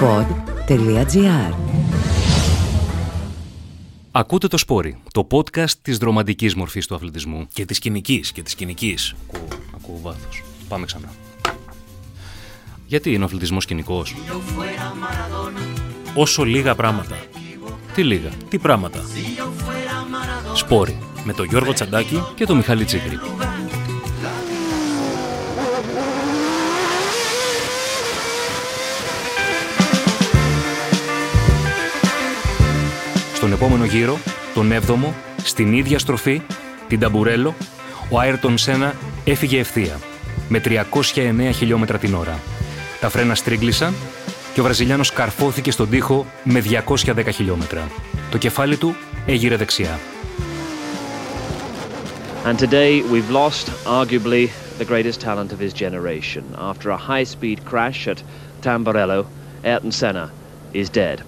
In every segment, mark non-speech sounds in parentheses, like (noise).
pod.gr Ακούτε το Σπόρι, το podcast της δρομαντικής μορφής του αθλητισμού. Και της κοινικής, και της κοινικής. Ακούω, ακούω βάθος. Πάμε ξανά. Γιατί είναι ο αθλητισμός κοινικός; Όσο λίγα πράγματα. Τι λίγα; Τι πράγματα. Σπόρι. Με τον Γιώργο Τσαντάκη Και το Μιχάλη Τσίγκρη. Επόμενο γύρο, τον 7ο, στην ίδια στροφή, την Ταμπουρέλο, ο Άιρτον Σένα έφυγε ευθεία, με 309 χιλιόμετρα την ώρα. Τα φρένα στρίγκλισαν και ο Βραζιλιάνος καρφώθηκε στον τοίχο με 210 χιλιόμετρα. Το κεφάλι του έγειρε δεξιά. And today we've lost arguably the greatest talent of his generation. After a high-speed crash at Tamburello, Ayrton Senna is dead.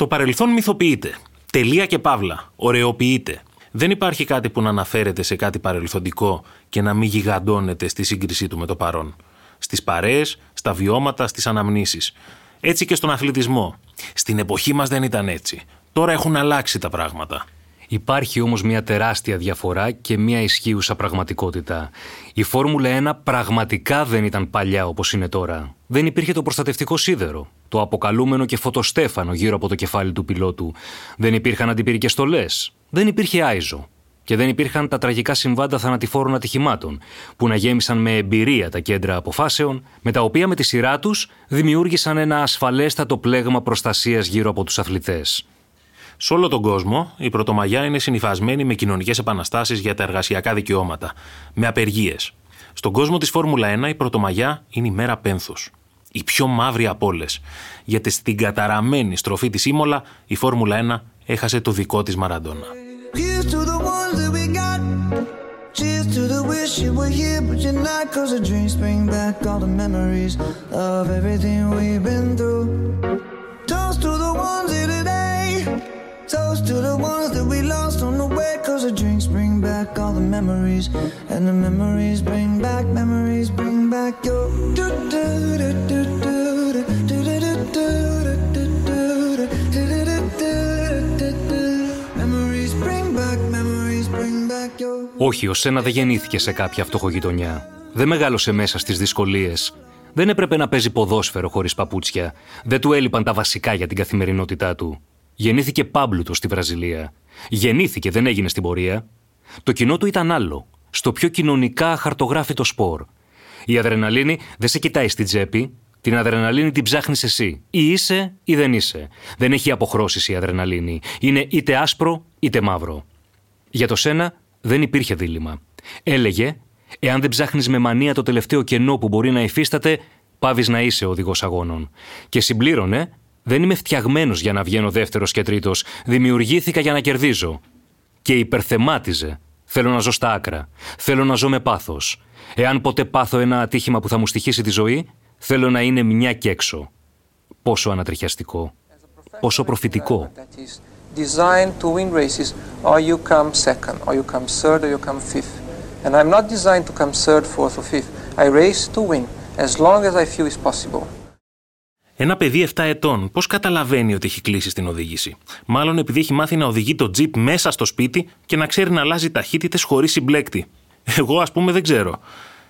Το παρελθόν μυθοποιείται. Τελεία και παύλα. Ωρεοποιείται. Δεν υπάρχει κάτι που να αναφέρεται σε κάτι παρελθοντικό και να μην γιγαντώνεται στη σύγκρισή του με το παρόν. Στις παρέες, στα βιώματα, στις αναμνήσεις. Έτσι και στον αθλητισμό. Στην εποχή μας δεν ήταν έτσι. Τώρα έχουν αλλάξει τα πράγματα. Υπάρχει όμως μια τεράστια διαφορά και μια ισχύουσα πραγματικότητα. Η Φόρμουλα 1 πραγματικά δεν ήταν παλιά όπως είναι τώρα. Δεν υπήρχε το προστατευτικό σίδερο, το αποκαλούμενο και φωτοστέφανο γύρω από το κεφάλι του πιλότου. Δεν υπήρχαν αντιπυρικές στολές. Δεν υπήρχε άιζο. Και δεν υπήρχαν τα τραγικά συμβάντα θανατηφόρων ατυχημάτων, που να γέμισαν με εμπειρία τα κέντρα αποφάσεων, με τα οποία με τη σειρά τους δημιούργησαν ένα ασφαλέστατο πλέγμα προστασίας γύρω από τους αθλητές. Σε όλο τον κόσμο, η Πρωτομαγιά είναι συνυφασμένη με κοινωνικές επαναστάσεις για τα εργασιακά δικαιώματα, με απεργίες. Στον κόσμο της Φόρμουλα 1, η Πρωτομαγιά είναι η μέρα πένθους η πιο μαύρη από όλες. Γιατί στην καταραμένη στροφή της Ήμολα η Φόρμουλα 1 έχασε το δικό της Μαραντόνα. Toast to the memories back your. do do do do do do do do do do do Memories bring back, memories bring back your. Όχι, ο Σένα δεν γεννήθηκε σε κάποια φτωχογειτονιά. Δεν μεγάλωσε μέσα στι δυσκολίε. Δεν έπρεπε να παίζει ποδόσφαιρο χωρί παπούτσια. Δεν του έλειπαν τα βασικά για την καθημερινότητά του. Γεννήθηκε πάμπλουτο στη Βραζιλία. Γεννήθηκε, δεν έγινε στην πορεία. Το κοινό του ήταν άλλο. Στο πιο κοινωνικά αχαρτογράφητο σπορ. Η αδρεναλίνη δεν σε κοιτάει στην τσέπη. Την αδρεναλίνη την ψάχνεις εσύ. Ή είσαι ή δεν είσαι. Δεν έχει αποχρώσεις η αδρεναλίνη. Είναι είτε άσπρο είτε μαύρο. Για το σένα δεν υπήρχε δίλημα. Έλεγε, εάν δεν ψάχνεις με μανία το τελευταίο κενό που μπορεί να υφίσταται, πάβεις να είσαι οδηγός αγώνων. Και συμπλήρωνε, δεν είμαι φτιαγμένος για να βγαίνω δεύτερος και τρίτος. Δημιουργήθηκα για να κερδίζω. Και υπερθεμάτιζε. Θέλω να ζω στα άκρα. Θέλω να ζω με πάθος. Εάν ποτέ πάθω ένα ατύχημα που θα μου στοιχήσει τη ζωή, θέλω να είναι μια και έξω. Πόσο ανατριχιαστικό. Πόσο προφητικό. that is designed to win races, or you come second, or you come third, or you come fifth. And I'm not designed to come third, fourth, or fifth. I race to win, as long as I feel is possible. Ένα παιδί 7 ετών, πώς καταλαβαίνει ότι έχει κλείσει στην οδήγηση; Μάλλον επειδή έχει μάθει να οδηγεί το τζιπ μέσα στο σπίτι και να ξέρει να αλλάζει ταχύτητες χωρίς συμπλέκτη. Εγώ, ας πούμε, δεν ξέρω.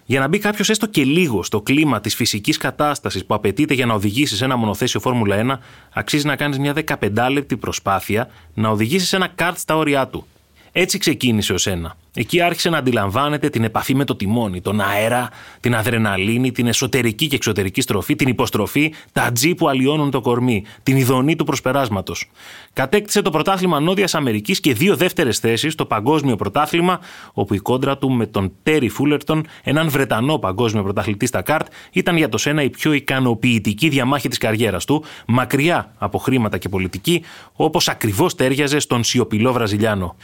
Για να μπει κάποιος έστω και λίγο στο κλίμα της φυσικής κατάστασης που απαιτείται για να οδηγήσεις σε ένα μονοθέσιο Φόρμουλα 1, αξίζει να κάνεις μια 15 λεπτή προσπάθεια να οδηγήσεις ένα καρτ στα όρια του. Έτσι ξεκίνησε ο Σένα. Εκεί άρχισε να αντιλαμβάνεται την επαφή με το τιμόνι, τον αέρα, την αδρεναλίνη, την εσωτερική και εξωτερική στροφή, την υποστροφή, τα τζι που αλλοιώνουν το κορμί, την ειδονή του προσπεράσματος. Κατέκτησε το πρωτάθλημα Νότιας Αμερικής και δύο δεύτερες θέσεις στο παγκόσμιο πρωτάθλημα, όπου η κόντρα του με τον Τέρι Φούλερτον, έναν Βρετανό παγκόσμιο πρωταθλητή στα καρτ, ήταν για το Σένα η πιο ικανοποιητική διαμάχη της καριέρας του, μακριά από χρήματα και πολιτική, όπως ακριβώς τέριαζε στον σιωπηλό Βραζιλιάνο.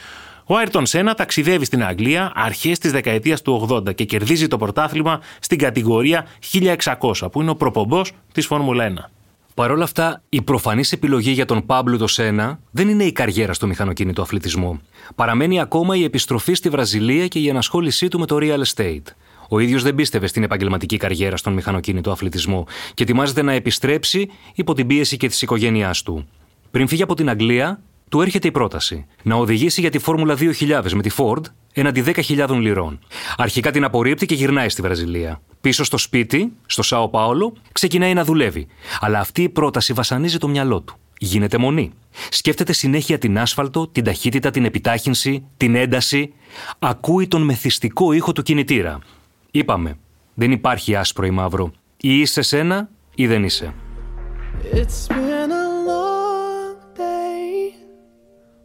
Ο Άιρτον Σένα ταξιδεύει στην Αγγλία αρχές της δεκαετίας του 80 και κερδίζει το πρωτάθλημα στην κατηγορία 1600, που είναι ο προπομπός της Φόρμουλα 1. Παρ' όλα αυτά, η προφανής επιλογή για τον Πάμπλο το Σένα δεν είναι η καριέρα στο μηχανοκίνητο αθλητισμό. Παραμένει ακόμα η επιστροφή στη Βραζιλία και η ενασχόλησή του με το real estate. Ο ίδιος δεν πίστευε στην επαγγελματική καριέρα στον μηχανοκίνητο αθλητισμό και ετοιμάζεται να επιστρέψει υπό την πίεση και της οικογένειάς του. Πριν φύγει από την Αγγλία, του έρχεται η πρόταση να οδηγήσει για τη Φόρμουλα 2000 με τη Ford έναντι 10.000 λιρών. Αρχικά την απορρίπτει και γυρνάει στη Βραζιλία. Πίσω στο σπίτι, στο Σάο Πάολο, ξεκινάει να δουλεύει. Αλλά αυτή η πρόταση βασανίζει το μυαλό του. Γίνεται μονή. Σκέφτεται συνέχεια την άσφαλτο, την ταχύτητα, την επιτάχυνση, την ένταση. Ακούει τον μεθυστικό ήχο του κινητήρα. Είπαμε, δεν υπάρχει άσπρο ή μαύρο. Ή είσαι σένα ή δεν είσαι. It's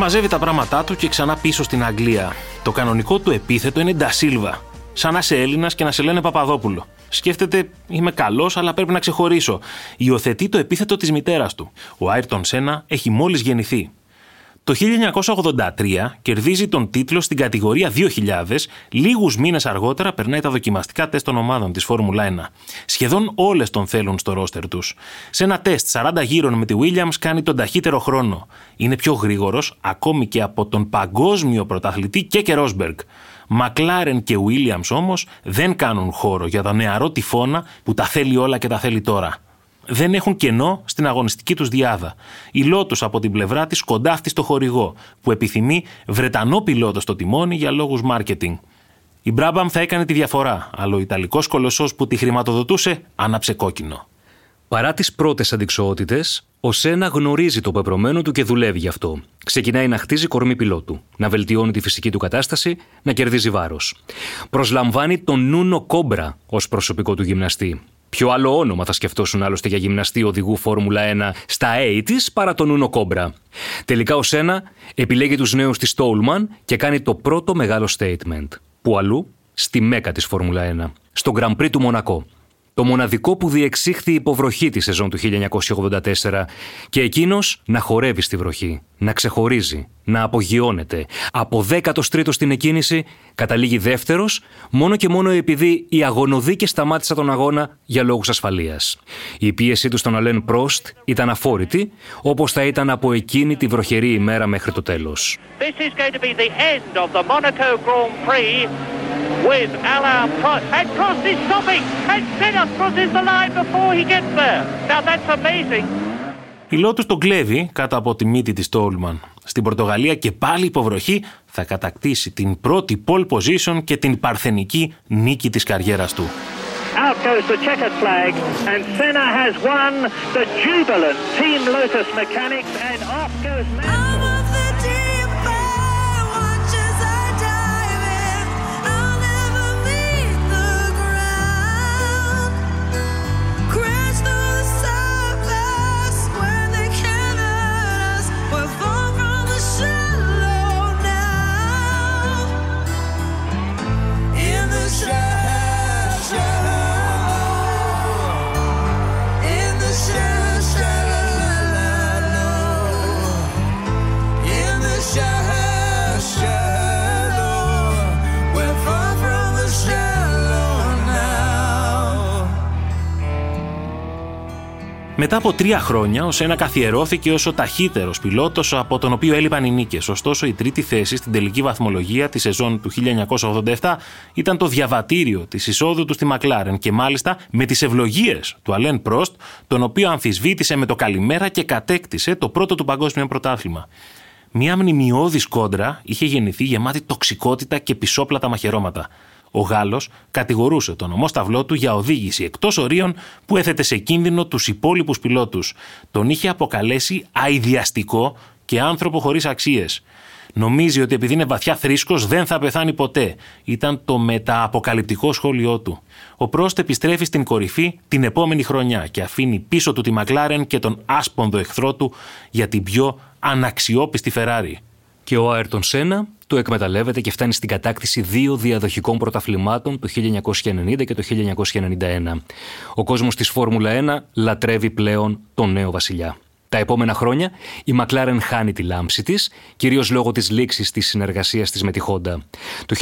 Μαζεύει τα πράγματά του και ξανά πίσω στην Αγγλία. Το κανονικό του επίθετο είναι Ντασίλβα. Σαν να είσαι Έλληνας και να σε λένε Παπαδόπουλο. Σκέφτεται, είμαι καλός, αλλά πρέπει να ξεχωρίσω. Υιοθετεί το επίθετο της μητέρας του. Ο Άιρτον Σένα έχει μόλις γεννηθεί. Το 1983 κερδίζει τον τίτλο στην κατηγορία 2000, λίγους μήνες αργότερα περνάει τα δοκιμαστικά τεστ των ομάδων της Φόρμουλα 1. Σχεδόν όλες τον θέλουν στο ρόστερ τους. Σε ένα τεστ 40 γύρων με τη Williams κάνει τον ταχύτερο χρόνο. Είναι πιο γρήγορος ακόμη και από τον παγκόσμιο πρωταθλητή Κέκε Ρόσμπεργκ. Μακλάρεν και Williams όμως δεν κάνουν χώρο για τον νεαρό τυφώνα που τα θέλει όλα και τα θέλει τώρα δεν έχουν κενό στην αγωνιστική τους διάδα. Η Λότος από την πλευρά της κοντάφτει στο χορηγό, που επιθυμεί Βρετανό πιλότο στο τιμόνι για λόγους marketing. Η Μπράμπαμ θα έκανε τη διαφορά, αλλά ο Ιταλικός κολοσσός που τη χρηματοδοτούσε άναψε κόκκινο. Παρά τις πρώτες αντικσοότητες, ο Σένα γνωρίζει το πεπρωμένο του και δουλεύει γι' αυτό. Ξεκινάει να χτίζει κορμί πιλότου, να βελτιώνει τη φυσική του κατάσταση, να κερδίζει βάρος. Προσλαμβάνει τον Νούνο Κόμπρα ως προσωπικό του γυμναστή, Ποιο άλλο όνομα θα σκεφτόσουν άλλωστε για γυμναστή οδηγού Φόρμουλα 1 στα A τη παρά τον Ούνο Κόμπρα; Τελικά ο Σένα επιλέγει τους νέους της Στόλμαν και κάνει το πρώτο μεγάλο statement. Που αλλού, στη μέκα της Φόρμουλα 1, στο Grand Prix του Μονακό το μοναδικό που διεξήχθη υποβροχή τη σεζόν του 1984 και εκείνος να χορεύει στη βροχή, να ξεχωρίζει, να απογειώνεται. Από 13ο στην εκκίνηση καταλήγει δεύτερος μόνο και μόνο επειδή η αγωνοδίκη σταμάτησε τον αγώνα για λόγους ασφαλείας. Η πίεσή του στον Αλέν Πρόστ ήταν αφόρητη, όπως θα ήταν από εκείνη τη βροχερή ημέρα μέχρι το τέλος. with Alain Prost. And Prost is stopping! And Senna crosses the line before he gets there. Now that's amazing. Η Λότους τον κλέβει κάτω από τη μύτη της Τόλμαν. Στην Πορτογαλία και πάλι υποβροχή θα κατακτήσει την πρώτη pole position και την παρθενική νίκη της καριέρας του. Out goes the checkered flag and Senna has won the jubilant Team Lotus Mechanics and off goes... Μετά από τρία χρόνια, ο Σένα καθιερώθηκε ως ο ταχύτερος πιλότος από τον οποίο έλειπαν οι νίκες. Ωστόσο, η τρίτη θέση στην τελική βαθμολογία της σεζόν του 1987 ήταν το διαβατήριο της εισόδου του στη Μακλάρεν και μάλιστα με τις ευλογίες του Αλέν Πρόστ, τον οποίο αμφισβήτησε με το καλημέρα και κατέκτησε το πρώτο του παγκόσμιο πρωτάθλημα. Μια μνημειώδης κόντρα είχε γεννηθεί γεμάτη τοξικότητα και πισόπλατα μαχαιρώματα. Ο Γάλλος κατηγορούσε τον ομόσταυλό του για οδήγηση εκτός ορίων που έθετε σε κίνδυνο τους υπόλοιπους πιλότους. Τον είχε αποκαλέσει αειδιαστικό και άνθρωπο χωρίς αξίες. Νομίζει ότι επειδή είναι βαθιά θρήσκος δεν θα πεθάνει ποτέ. Ήταν το μετααποκαλυπτικό σχόλιο του. Ο Πρόστ επιστρέφει στην κορυφή την επόμενη χρονιά και αφήνει πίσω του τη Μακλάρεν και τον άσπονδο εχθρό του για την πιο αναξιόπιστη Φεράρι. Και ο Άερτον Σένα το εκμεταλλεύεται και φτάνει στην κατάκτηση δύο διαδοχικών πρωταθλημάτων το 1990 και το 1991. Ο κόσμος της Φόρμουλα 1 λατρεύει πλέον τον νέο βασιλιά. Τα επόμενα χρόνια η Μακλάρεν χάνει τη λάμψη της, κυρίως λόγω της λήξης της συνεργασίας της με τη Honda. Το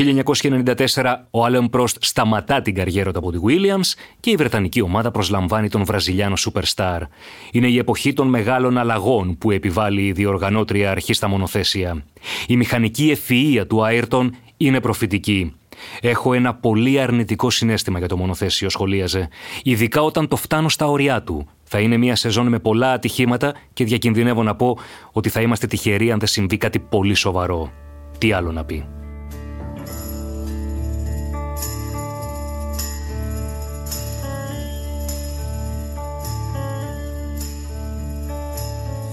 1994 ο Άλεον Πρόστ σταματά την καριέρα του από τη Williams και η Βρετανική ομάδα προσλαμβάνει τον Βραζιλιάνο Superstar. Είναι η εποχή των μεγάλων αλλαγών που επιβάλλει η διοργανώτρια αρχή στα μονοθέσια. Η μηχανική ευφυΐα του Άιρτον είναι προφητική. Έχω ένα πολύ αρνητικό συνέστημα για το μονοθέσιο, σχολίαζε. Ειδικά όταν το φτάνω στα ωριά του. Θα είναι μια σεζόν με πολλά ατυχήματα και διακινδυνεύω να πω ότι θα είμαστε τυχεροί αν δεν συμβεί κάτι πολύ σοβαρό. Τι άλλο να πει.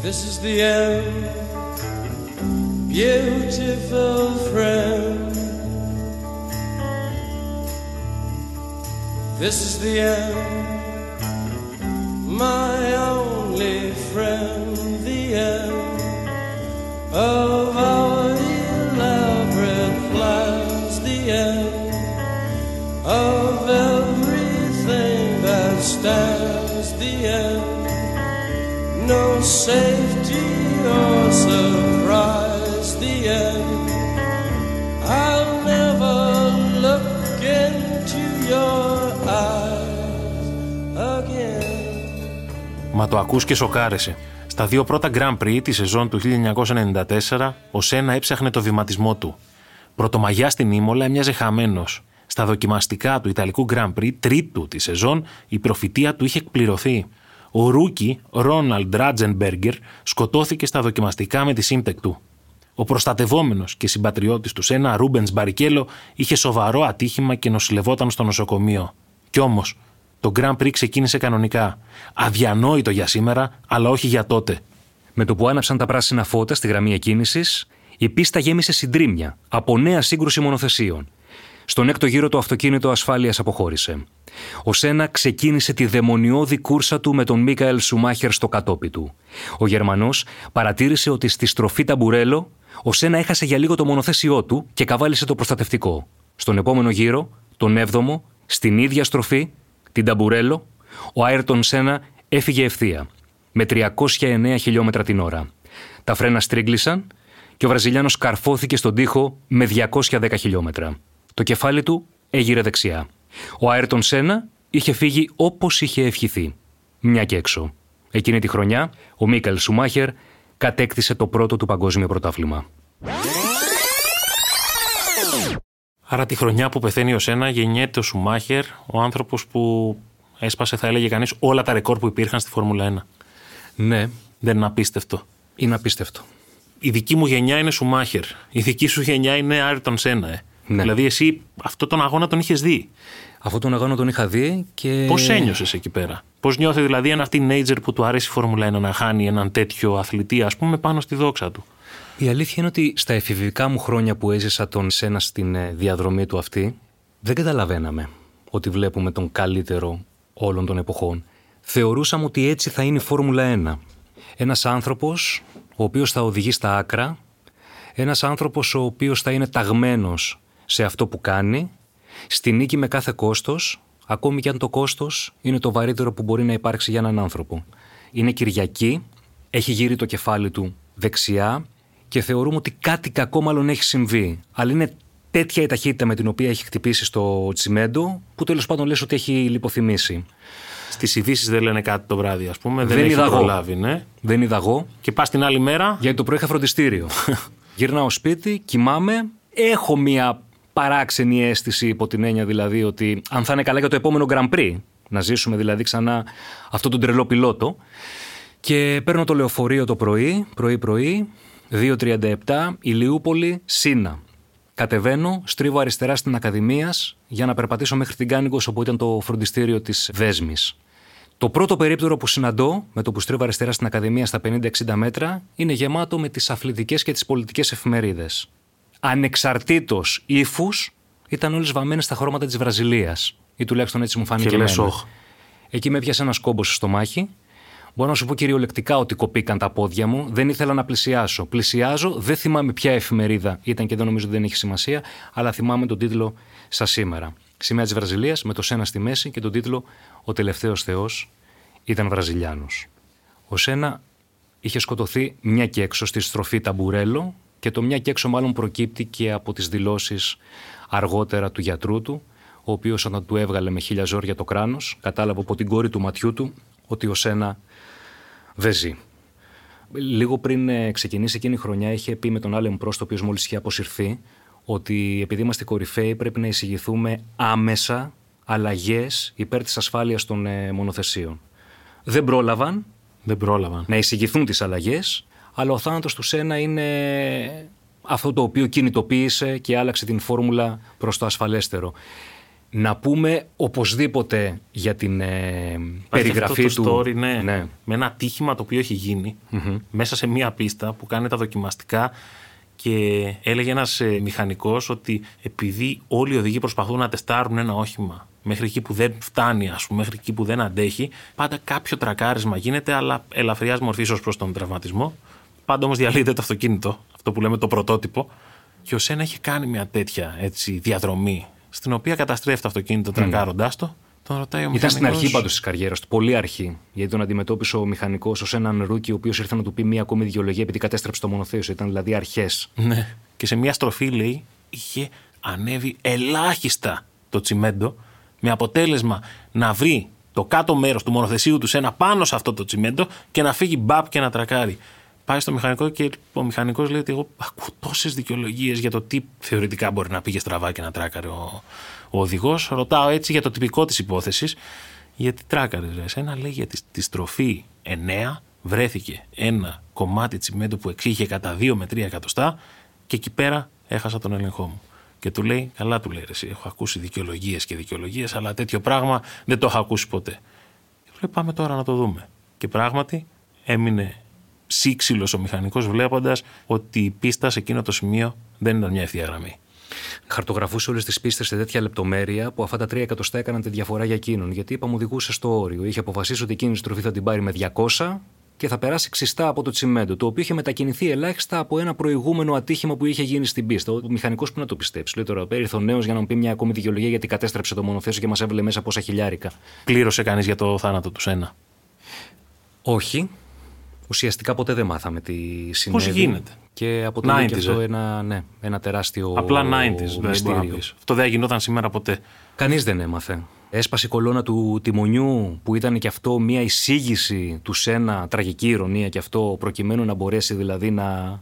This is the end, beautiful friend. This is the end, my only friend, the end of our elaborate plans, the end of everything that stands, the end. No safety or surprise, the end. Μα το ακούς και σοκάρεσαι. Στα δύο πρώτα Grand Prix τη σεζόν του 1994, ο Σένα έψαχνε το βηματισμό του. Πρωτομαγιά στην Ήμολα έμοιαζε χαμένος. Στα δοκιμαστικά του Ιταλικού Grand Prix, τρίτου τη σεζόν, η προφητεία του είχε εκπληρωθεί. Ο rookie Ρόναλντ Ράτζενμπεργκερ σκοτώθηκε στα δοκιμαστικά με τη Simtek του. Ο προστατευόμενος και συμπατριώτης του Σένα, Ρούμπεν Μπαρικέλο, είχε σοβαρό ατύχημα και νοσηλευόταν στο νοσοκομείο. Κι όμως, το Grand Prix ξεκίνησε κανονικά. Αδιανόητο για σήμερα, αλλά όχι για τότε. Με το που άναψαν τα πράσινα φώτα στη γραμμή εκκίνησης, η πίστα γέμισε συντρίμμια από νέα σύγκρουση μονοθεσίων. Στον έκτο γύρο το αυτοκίνητο ασφάλειας αποχώρησε. Ο Σένα ξεκίνησε τη δαιμονιώδη κούρσα του με τον Μίκαελ Σουμάχερ στο κατόπι του. Ο Γερμανός παρατήρησε ότι στη στροφή ταμπουρέλο ο Σένα έχασε για λίγο το μονοθέσιό του και καβάλισε το προστατευτικό. Στον επόμενο γύρο, τον 7ο, στην ίδια στροφή, την ταμπουρέλο, ο Άιρτον Σένα έφυγε ευθεία, με 309 χιλιόμετρα την ώρα. Τα φρένα στρίγκλισαν και ο Βραζιλιάνος καρφώθηκε στον τοίχο με 210 χιλιόμετρα. Το κεφάλι του έγειρε δεξιά. Ο Άιρτον Σένα είχε φύγει όπως είχε ευχηθεί. Μια και έξω. Εκείνη τη χρονιά, ο Μίκαλ Σουμάχερ κατέκτησε το πρώτο του παγκόσμιο πρωτάθλημα. Άρα τη χρονιά που πεθαίνει ο Σένα γεννιέται ο Σουμάχερ, ο άνθρωπος που έσπασε θα έλεγε κανείς όλα τα ρεκόρ που υπήρχαν στη Φόρμουλα 1. Ναι, Δεν είναι απίστευτο. είναι απίστευτο. Η δική μου γενιά είναι Σουμάχερ. Η δική σου γενιά είναι Άιρτον Σένα. Ε. Ναι. Δηλαδή εσύ αυτό τον αγώνα τον είχες δει. Αυτό τον αγώνα τον είχα δει και. Πώς ένιωσες εκεί πέρα; Πώς νιώθει δηλαδή ένα teenager που του αρέσει η Φόρμουλα 1 να χάνει έναν τέτοιο αθλητή, ας πούμε, πάνω στη δόξα του; Η αλήθεια είναι ότι στα εφηβικά μου χρόνια που έζησα τον Σένα στην ε, διαδρομή του αυτή, δεν καταλαβαίναμε ότι βλέπουμε τον καλύτερο όλων των εποχών. Θεωρούσαμε ότι έτσι θα είναι η Φόρμουλα 1. Ένας άνθρωπος ο οποίος θα οδηγεί στα άκρα, ένας άνθρωπος ο οποίος θα είναι ταγμένος σε αυτό που κάνει, στη νίκη με κάθε κόστος, ακόμη και αν το κόστος είναι το βαρύτερο που μπορεί να υπάρξει για έναν άνθρωπο. Είναι Κυριακή, έχει γύρει το κεφάλι του δεξιά και θεωρούμε ότι κάτι κακό μάλλον έχει συμβεί. Αλλά είναι τέτοια η ταχύτητα με την οποία έχει χτυπήσει στο τσιμέντο, που τέλος πάντων λες ότι έχει λιποθυμήσει. Στις ειδήσεις δεν λένε κάτι το βράδυ, ας πούμε. Δεν, Δεν έχει είδα εγώ. προλάβει, ναι. Δεν είδα εγώ, Και πας την άλλη μέρα. γιατί το πρωί είχα φροντιστήριο. (laughs) Γυρνάω σπίτι, κοιμάμαι, έχω μία παράξενη αίσθηση υπό την έννοια δηλαδή ότι αν θα είναι καλά για το επόμενο Grand Prix, να ζήσουμε δηλαδή ξανά αυτό τον τρελό πιλότο. Και παίρνω το λεωφορείο το πρωί, πρωί-πρωί, 2.37, Ηλιούπολη, Σίνα. Κατεβαίνω, στρίβω αριστερά στην Ακαδημίας για να περπατήσω μέχρι την Κάνικος όπου ήταν το φροντιστήριο της Δέσμης. Το πρώτο περίπτερο που συναντώ με το που στρίβω αριστερά στην Ακαδημία στα 50-60 μέτρα είναι γεμάτο με τις αθλητικές και τις πολιτικές εφημερίδες. Ανεξαρτήτως ύφους, ήταν όλες βαμμένες στα χρώματα της Βραζιλίας. Ή τουλάχιστον έτσι μου φάνηκε Και λες, εμένα. «Οχ». Εκεί με έπιασε ένας κόμπος στο μάχη. Μπορώ να σου πω κυριολεκτικά ότι κοπήκαν τα πόδια μου. Δεν ήθελα να πλησιάσω. Πλησιάζω, δεν θυμάμαι ποια εφημερίδα ήταν και δεν νομίζω ότι δεν έχει σημασία, αλλά θυμάμαι τον τίτλο σα σήμερα. Σημαία της Βραζιλίας με το Σένα στη μέση και τον τίτλο Ο τελευταίος Θεός ήταν Βραζιλιάνος. Ο Σένα είχε σκοτωθεί μια και έξω στη στροφή Ταμπουρέλο και το μια και έξω μάλλον προκύπτει και από τις δηλώσεις αργότερα του γιατρού του, ο οποίος όταν του έβγαλε με χίλια ζόρια το κράνος, κατάλαβε από την κόρη του ματιού του ότι ο Σένα δεν ζει. Λίγο πριν ε, ξεκινήσει εκείνη η χρονιά, είχε πει με τον Άλεμ Πρόστ, ο οποίος μόλις είχε αποσυρθεί, ότι επειδή είμαστε κορυφαίοι, πρέπει να εισηγηθούμε άμεσα αλλαγές υπέρ της ασφάλειας των ε, μονοθεσίων. Δεν πρόλαβαν Δεν πρόλαβαν. να εισηγηθούν τις αλλαγές, αλλά ο θάνατος του Σένα είναι αυτό το οποίο κινητοποίησε και άλλαξε την φόρμουλα προς το ασφαλέστερο. Να πούμε οπωσδήποτε για την ε, Υπάρχει περιγραφή αυτό του. το story, ναι, με ένα ατύχημα το οποίο έχει γίνει μέσα σε μία πίστα που κάνει τα δοκιμαστικά και έλεγε ένας ε, μηχανικός ότι επειδή όλοι οι οδηγοί προσπαθούν να τεστάρουν ένα όχημα μέχρι εκεί που δεν φτάνει, ας πούμε, μέχρι εκεί που δεν αντέχει, πάντα κάποιο τρακάρισμα γίνεται, αλλά ελαφριάς μορφής ως προς τον τραυματισμό. Πάντα όμως διαλύεται το αυτοκίνητο, αυτό που λέμε το πρωτότυπο. Και ο Σένα είχε κάνει μια τέτοια έτσι, διαδρομή, στην οποία καταστρέφει το αυτοκίνητο τρακάροντάς το. Τον ρωτάει ο Ήταν στην μηχανικός, αρχή πάντως της καριέρας του, πολύ αρχή. Γιατί τον αντιμετώπισε ο μηχανικός ως έναν rookie, ο οποίος ήρθε να του πει μία ακόμη δικαιολογία επειδή κατέστρεψε το μονοθέσιο. Ήταν δηλαδή αρχές. Ναι. Και σε μια στροφή, λέει, είχε ανέβει ελάχιστα το τσιμέντο, με αποτέλεσμα να βρει το κάτω μέρος του μονοθεσίου του σε ένα πάνω σε αυτό το τσιμέντο και να φύγει μπαπ και να τρακάρει. Πάει στο μηχανικό και ο μηχανικός λέει ότι εγώ ακούω τόσες δικαιολογίες για το τι θεωρητικά μπορεί να πήγε στραβά και να τράκαρε ο, ο οδηγός. Ρωτάω έτσι για το τυπικό της υπόθεσης, γιατί τράκαρε. Ρε. Εσένα λέει για τη, τη στροφή 9 βρέθηκε ένα κομμάτι τσιμέντου που εξήχε κατά 2 με 3 εκατοστά και εκεί πέρα έχασα τον έλεγχό μου. Και του λέει, καλά του λέει, ρε, εσύ, έχω ακούσει δικαιολογίες και δικαιολογίες, αλλά τέτοιο πράγμα δεν το έχω ακούσει ποτέ. Και του λέει, πάμε τώρα να το δούμε. Και πράγματι έμεινε σύξυλο ο μηχανικός βλέποντας ότι η πίστα σε εκείνο το σημείο δεν ήταν μια ευθεία γραμμή. Χαρτογραφούσε όλες τις πίστες σε τέτοια λεπτομέρεια που αυτά τα τρία εκατοστά έκαναν τη διαφορά για εκείνον. Γιατί είπαμε, οδηγούσε στο όριο. Είχε αποφασίσει ότι εκείνη η στροφή θα την πάρει με 200 και θα περάσει ξιστά από το τσιμέντο, το οποίο είχε μετακινηθεί ελάχιστα από ένα προηγούμενο ατύχημα που είχε γίνει στην πίστα. Ο μηχανικός που να το πιστέψει. Λέει τώρα, ήρθε ο νέος για να μου πει μια ακόμη δικαιολογία γιατί κατέστρεψε το μονοθέσιο και μας έβαλε μέσα πόσα χιλιάρικα. Πλήρωσε κανείς για το θάνατο του Σένα. Όχι. Ουσιαστικά ποτέ δεν μάθαμε τι συνέβη. γίνεται; Και αποτελεί και 90s, αυτό ε. ένα, ναι, ένα τεράστιο Απλά 90s, δεν μπορεί να μυστήριο. πεις. Αυτό δεν γινόταν σήμερα ποτέ. Κανείς δεν έμαθε. Έσπασε η κολόνα του τιμονιού που ήταν και αυτό μια εισήγηση του Σένα, τραγική ηρωνία και αυτό προκειμένου να μπορέσει δηλαδή να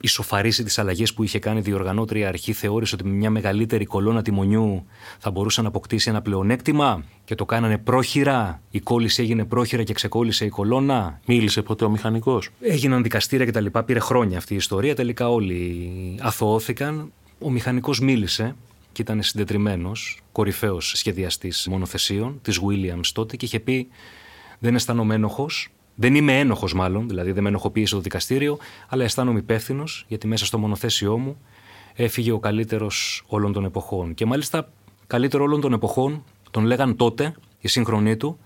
ισοφαρίσει τις αλλαγές που είχε κάνει η διοργανώτρια αρχή θεώρησε ότι με μια μεγαλύτερη κολόνα τιμονιού θα μπορούσε να αποκτήσει ένα πλεονέκτημα και το κάνανε πρόχειρα, η κόλληση έγινε πρόχειρα και ξεκόλλησε η κολόνα. Μίλησε ποτέ ο μηχανικός; Έγιναν δικαστήρια κτλ. Πήρε χρόνια αυτή η ιστορία. Τελικά όλοι αθωώθηκαν. Ο μηχανικός μίλησε και ήταν συντετριμένος, κορυφαίος σχεδιαστής μονοθεσίων της Williams τότε και είχε πει: Δεν αισθάνομαι ένοχος. Δεν είμαι ένοχος, μάλλον, δηλαδή δεν με ενοχοποίησε το δικαστήριο, αλλά αισθάνομαι υπεύθυνος γιατί μέσα στο μονοθέσιό μου έφυγε ο καλύτερος όλων των εποχών. Και μάλιστα, καλύτερο όλων των εποχών τον λέγαν τότε οι σύγχρονοί του,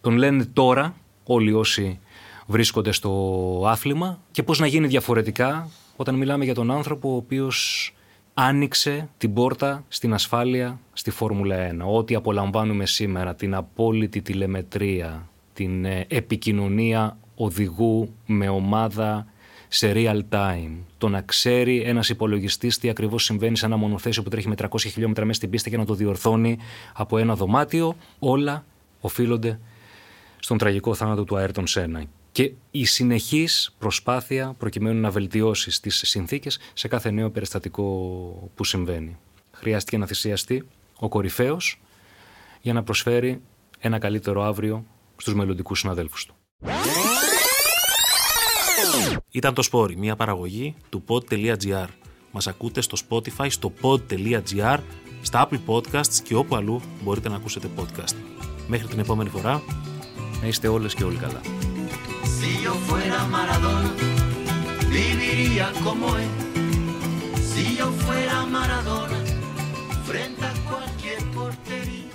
τον λένε τώρα όλοι όσοι βρίσκονται στο άθλημα και πώς να γίνει διαφορετικά όταν μιλάμε για τον άνθρωπο ο οποίος άνοιξε την πόρτα στην ασφάλεια στη Φόρμουλα 1. Ό,τι απολαμβάνουμε σήμερα, την απόλυτη τηλεμετρία, την ε, επικοινωνία οδηγού με ομάδα σε real time. Το να ξέρει ένας υπολογιστής τι ακριβώς συμβαίνει σε ένα μονοθέσιο που τρέχει με 300 χιλιόμετρα μέσα στην πίστα και να το διορθώνει από ένα δωμάτιο, όλα οφείλονται στον τραγικό θάνατο του Αέρτον Σένα. Και η συνεχής προσπάθεια προκειμένου να βελτιώσει τις συνθήκες σε κάθε νέο περιστατικό που συμβαίνει. Χρειάστηκε να θυσιαστεί ο κορυφαίος για να προσφέρει ένα καλύτερο αύριο στους μελλοντικούς συναδέλφους του. Ήταν το Σπόρι, μια παραγωγή του pod.gr. Μας ακούτε στο Spotify, στο pod.gr, στα Apple Podcasts και όπου αλλού μπορείτε να ακούσετε podcast. Μέχρι την επόμενη φορά, Να είστε όλες και όλοι καλά. Si yo fuera Maradona, viviría como él. Si yo fuera Maradona, frente a cualquier portería.